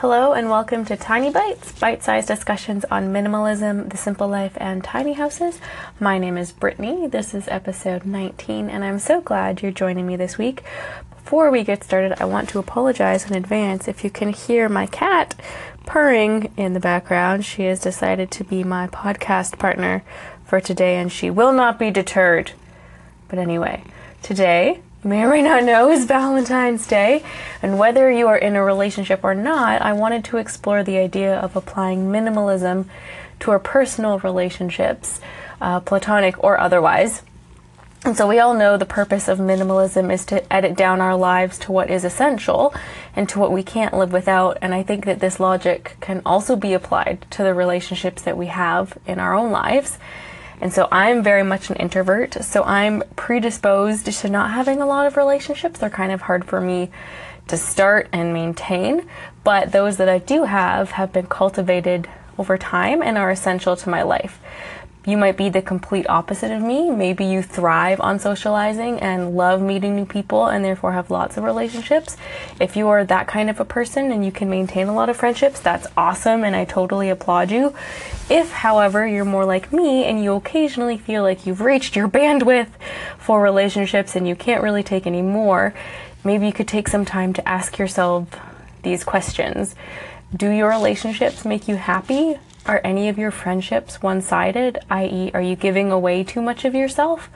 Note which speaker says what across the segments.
Speaker 1: Hello, and welcome to Tiny Bites, bite sized discussions on minimalism, the simple life, and tiny houses. My name is Brittany. This is episode 19, and I'm so glad you're joining me this week. Before we get started, I want to apologize in advance if you can hear my cat purring in the background. She has decided to be my podcast partner for today, and she will not be deterred. But anyway, today may or may not know is Valentine's Day, and whether you are in a relationship or not, I wanted to explore the idea of applying minimalism to our personal relationships, uh, platonic or otherwise. And so we all know the purpose of minimalism is to edit down our lives to what is essential and to what we can't live without. And I think that this logic can also be applied to the relationships that we have in our own lives. And so I'm very much an introvert, so I'm predisposed to not having a lot of relationships. They're kind of hard for me to start and maintain, but those that I do have have been cultivated over time and are essential to my life. You might be the complete opposite of me. Maybe you thrive on socializing and love meeting new people and therefore have lots of relationships. If you are that kind of a person and you can maintain a lot of friendships, that's awesome and I totally applaud you. If, however, you're more like me and you occasionally feel like you've reached your bandwidth for relationships and you can't really take any more, maybe you could take some time to ask yourself these questions. Do your relationships make you happy? Are any of your friendships one sided, i.e., are you giving away too much of yourself?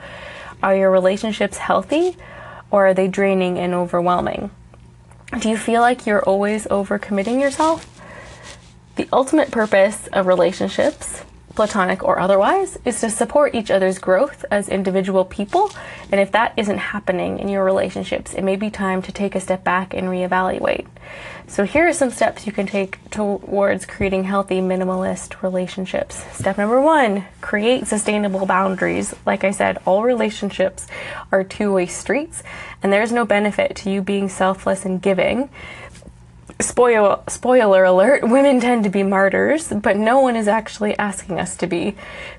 Speaker 1: Are your relationships healthy or are they draining and overwhelming? Do you feel like you're always overcommitting yourself? The ultimate purpose of relationships, platonic or otherwise, is to support each other's growth as individual people. And if that isn't happening in your relationships, it may be time to take a step back and reevaluate. So, here are some steps you can take towards creating healthy minimalist relationships. Step number one create sustainable boundaries. Like I said, all relationships are two way streets, and there's no benefit to you being selfless and giving. Spoil, spoiler alert, women tend to be martyrs, but no one is actually asking us to be.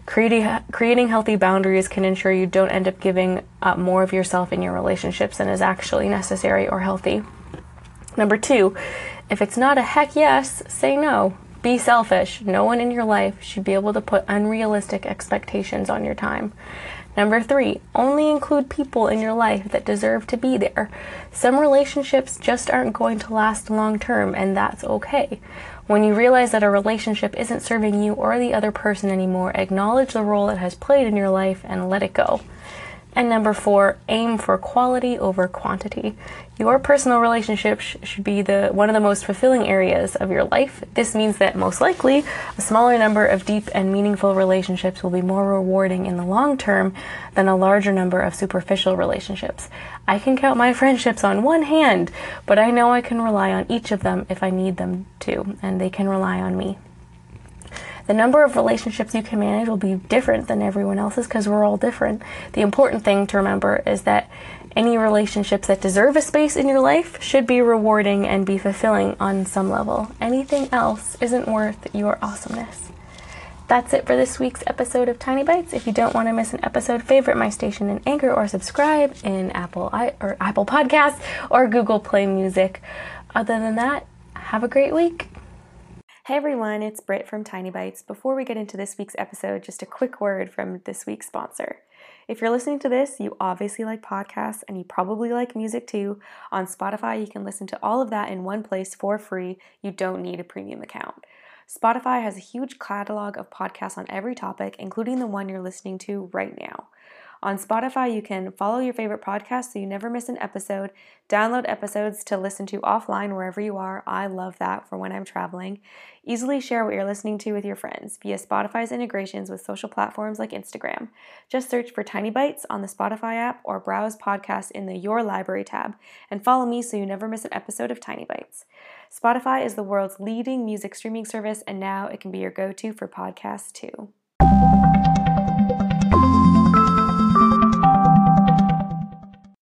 Speaker 1: Creating, creating healthy boundaries can ensure you don't end up giving up more of yourself in your relationships than is actually necessary or healthy. Number two, if it's not a heck yes, say no. Be selfish. No one in your life should be able to put unrealistic expectations on your time. Number three, only include people in your life that deserve to be there. Some relationships just aren't going to last long term, and that's okay. When you realize that a relationship isn't serving you or the other person anymore, acknowledge the role it has played in your life and let it go. And number four, aim for quality over quantity. Your personal relationships should be the one of the most fulfilling areas of your life. This means that most likely a smaller number of deep and meaningful relationships will be more rewarding in the long term than a larger number of superficial relationships. I can count my friendships on one hand, but I know I can rely on each of them if I need them to, and they can rely on me the number of relationships you can manage will be different than everyone else's because we're all different. The important thing to remember is that any relationships that deserve a space in your life should be rewarding and be fulfilling on some level. Anything else isn't worth your awesomeness. That's it for this week's episode of Tiny Bites. If you don't want to miss an episode, favorite my station in Anchor or subscribe in Apple I- or Apple Podcasts or Google Play Music. Other than that, have a great week. Hey everyone, it's Britt from Tiny Bites. Before we get into this week's episode, just a quick word from this week's sponsor. If you're listening to this, you obviously like podcasts and you probably like music too. On Spotify, you can listen to all of that in one place for free. You don't need a premium account. Spotify has a huge catalog of podcasts on every topic, including the one you're listening to right now. On Spotify, you can follow your favorite podcast so you never miss an episode, download episodes to listen to offline wherever you are. I love that for when I'm traveling. Easily share what you're listening to with your friends via Spotify's integrations with social platforms like Instagram. Just search for Tiny Bites on the Spotify app or browse podcasts in the Your Library tab and follow me so you never miss an episode of Tiny Bites. Spotify is the world's leading music streaming service, and now it can be your go to for podcasts too.